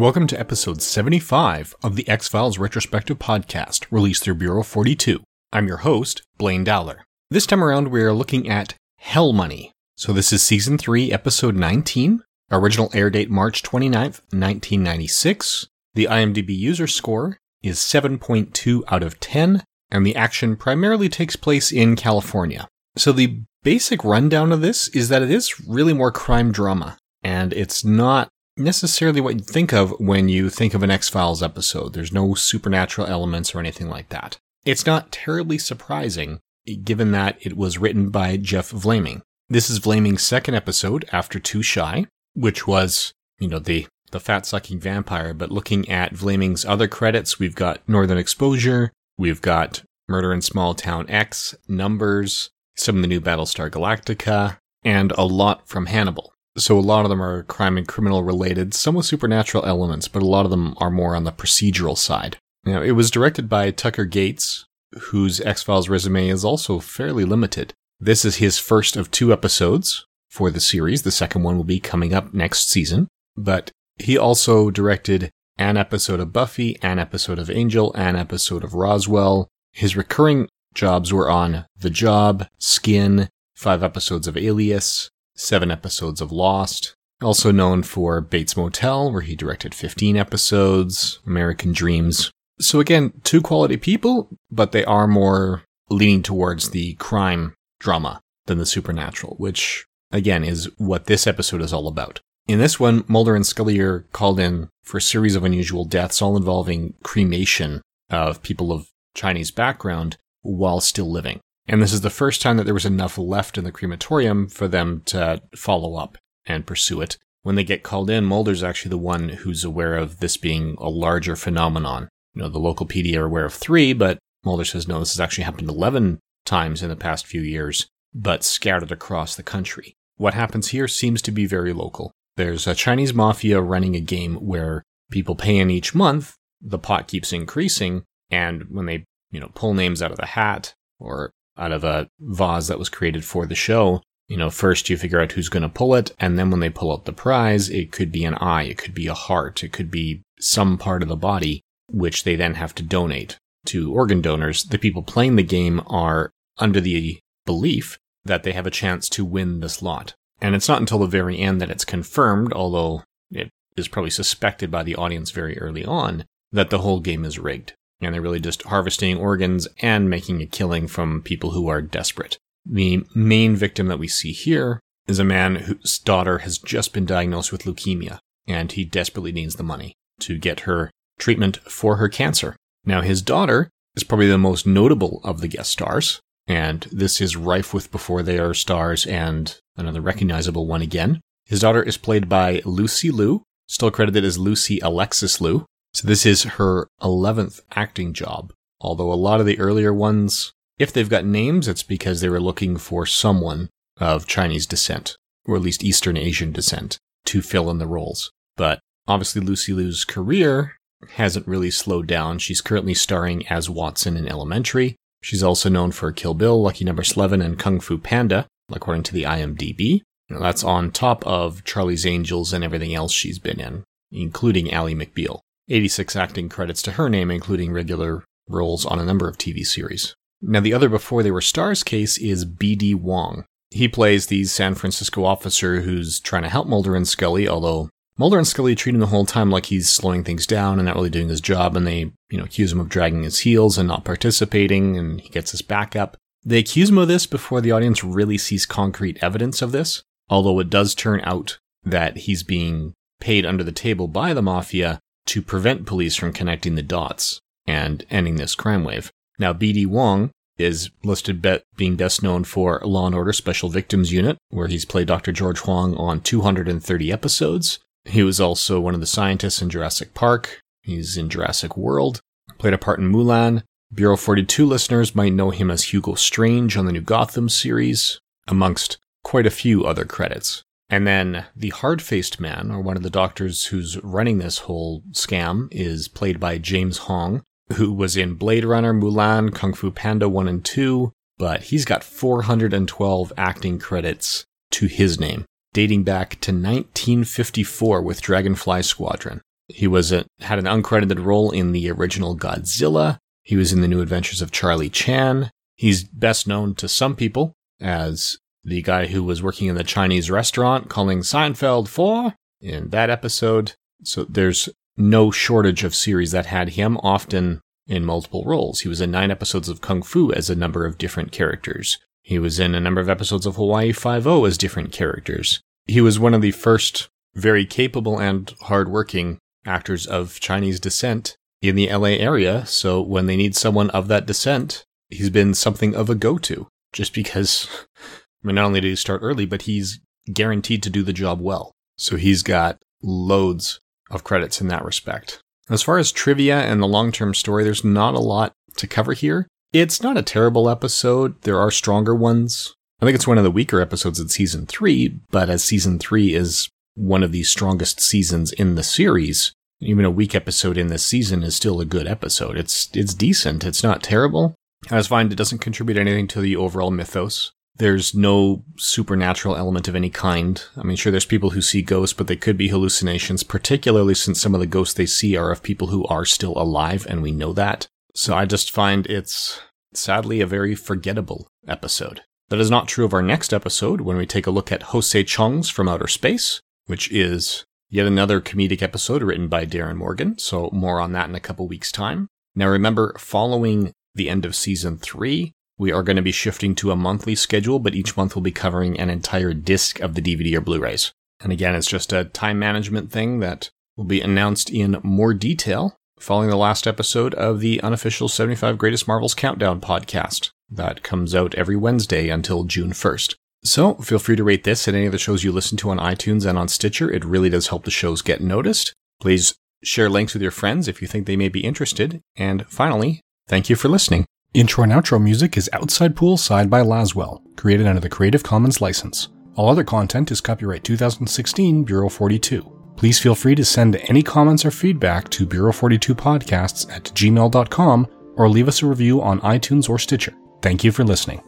Welcome to episode 75 of the X Files Retrospective Podcast, released through Bureau 42. I'm your host, Blaine Dowler. This time around, we are looking at Hell Money. So, this is season 3, episode 19. Original air date March 29th, 1996. The IMDb user score is 7.2 out of 10, and the action primarily takes place in California. So, the basic rundown of this is that it is really more crime drama, and it's not necessarily what you think of when you think of an X Files episode. There's no supernatural elements or anything like that. It's not terribly surprising, given that it was written by Jeff Vlaming. This is Vlaming's second episode after Too Shy, which was, you know, the the fat sucking vampire. But looking at Vlaming's other credits, we've got Northern Exposure, we've got Murder in Small Town X, Numbers, some of the new Battlestar Galactica, and a lot from Hannibal. So a lot of them are crime and criminal related, some with supernatural elements, but a lot of them are more on the procedural side. Now, it was directed by Tucker Gates, whose X Files resume is also fairly limited. This is his first of two episodes for the series. The second one will be coming up next season. But he also directed an episode of Buffy, an episode of Angel, an episode of Roswell. His recurring jobs were on The Job, Skin, five episodes of Alias, seven episodes of Lost. Also known for Bates Motel, where he directed 15 episodes, American Dreams. So again, two quality people, but they are more leaning towards the crime drama than the supernatural, which again is what this episode is all about. In this one, Mulder and Scully are called in for a series of unusual deaths, all involving cremation of people of Chinese background while still living. And this is the first time that there was enough left in the crematorium for them to follow up and pursue it. When they get called in, Mulder's actually the one who's aware of this being a larger phenomenon. You know, the local PD are aware of three, but Mulder says, no, this has actually happened 11 times in the past few years, but scattered across the country. What happens here seems to be very local. There's a Chinese mafia running a game where people pay in each month, the pot keeps increasing, and when they, you know, pull names out of the hat or out of a vase that was created for the show, you know, first you figure out who's going to pull it, and then when they pull out the prize, it could be an eye, it could be a heart, it could be some part of the body, which they then have to donate to organ donors. The people playing the game are under the belief that they have a chance to win this lot. And it's not until the very end that it's confirmed, although it is probably suspected by the audience very early on, that the whole game is rigged. And they're really just harvesting organs and making a killing from people who are desperate. The main victim that we see here is a man whose daughter has just been diagnosed with leukemia, and he desperately needs the money to get her treatment for her cancer. Now, his daughter is probably the most notable of the guest stars, and this is rife with before they are stars and another recognizable one again. His daughter is played by Lucy Liu, still credited as Lucy Alexis Liu. So this is her 11th acting job. Although a lot of the earlier ones, if they've got names, it's because they were looking for someone of Chinese descent, or at least Eastern Asian descent, to fill in the roles. But obviously Lucy Liu's career hasn't really slowed down. She's currently starring as Watson in Elementary. She's also known for Kill Bill, Lucky Number Slevin, and Kung Fu Panda, according to the IMDb. That's on top of Charlie's Angels and everything else she's been in, including Ally McBeal. 86 acting credits to her name, including regular roles on a number of TV series. Now, the other before they were stars case is B.D. Wong. He plays the San Francisco officer who's trying to help Mulder and Scully, although Mulder and Scully treat him the whole time like he's slowing things down and not really doing his job, and they, you know, accuse him of dragging his heels and not participating, and he gets his back up. They accuse him of this before the audience really sees concrete evidence of this, although it does turn out that he's being paid under the table by the mafia to prevent police from connecting the dots and ending this crime wave. Now, B.D. Wong is listed be- being best known for Law and Order Special Victims Unit, where he's played Dr. George Huang on 230 episodes. He was also one of the scientists in Jurassic Park. He's in Jurassic World. Played a part in Mulan. Bureau 42 listeners might know him as Hugo Strange on the new Gotham series, amongst quite a few other credits. And then the hard faced man, or one of the doctors who's running this whole scam, is played by James Hong, who was in Blade Runner, Mulan, Kung Fu Panda 1 and 2, but he's got 412 acting credits to his name dating back to 1954 with Dragonfly Squadron. He was a, had an uncredited role in the original Godzilla. He was in the New Adventures of Charlie Chan. He's best known to some people as the guy who was working in the Chinese restaurant calling Seinfeld for in that episode. So there's no shortage of series that had him often in multiple roles. He was in nine episodes of Kung Fu as a number of different characters. He was in a number of episodes of Hawaii Five-O as different characters. He was one of the first very capable and hardworking actors of Chinese descent in the LA area. So when they need someone of that descent, he's been something of a go-to just because, I mean, not only did he start early, but he's guaranteed to do the job well. So he's got loads of credits in that respect. As far as trivia and the long term story, there's not a lot to cover here. It's not a terrible episode. There are stronger ones. I think it's one of the weaker episodes in season three, but as season three is one of the strongest seasons in the series, even a weak episode in this season is still a good episode. It's it's decent. It's not terrible. I just find it doesn't contribute anything to the overall mythos. There's no supernatural element of any kind. I mean, sure, there's people who see ghosts, but they could be hallucinations, particularly since some of the ghosts they see are of people who are still alive, and we know that. So I just find it's sadly a very forgettable episode. That is not true of our next episode when we take a look at Jose Chung's From Outer Space, which is yet another comedic episode written by Darin Morgan. So more on that in a couple weeks' time. Now remember, following the end of season three, we are going to be shifting to a monthly schedule, but each month we'll be covering an entire disc of the DVD or Blu-rays. And again, it's just a time management thing that will be announced in more detail following the last episode of the unofficial 75 Greatest Marvels Countdown podcast that comes out every Wednesday until June 1st. So feel free to rate this and any of the shows you listen to on iTunes and on Stitcher. It really does help the shows get noticed. Please share links with your friends if you think they may be interested. And finally, thank you for listening. Intro and outro music is Outside Poolside by Laswell, created under the Creative Commons license. All other content is copyright 2016 Bureau 42. Please feel free to send any comments or feedback to Bureau42podcasts at gmail.com or leave us a review on iTunes or Stitcher. Thank you for listening.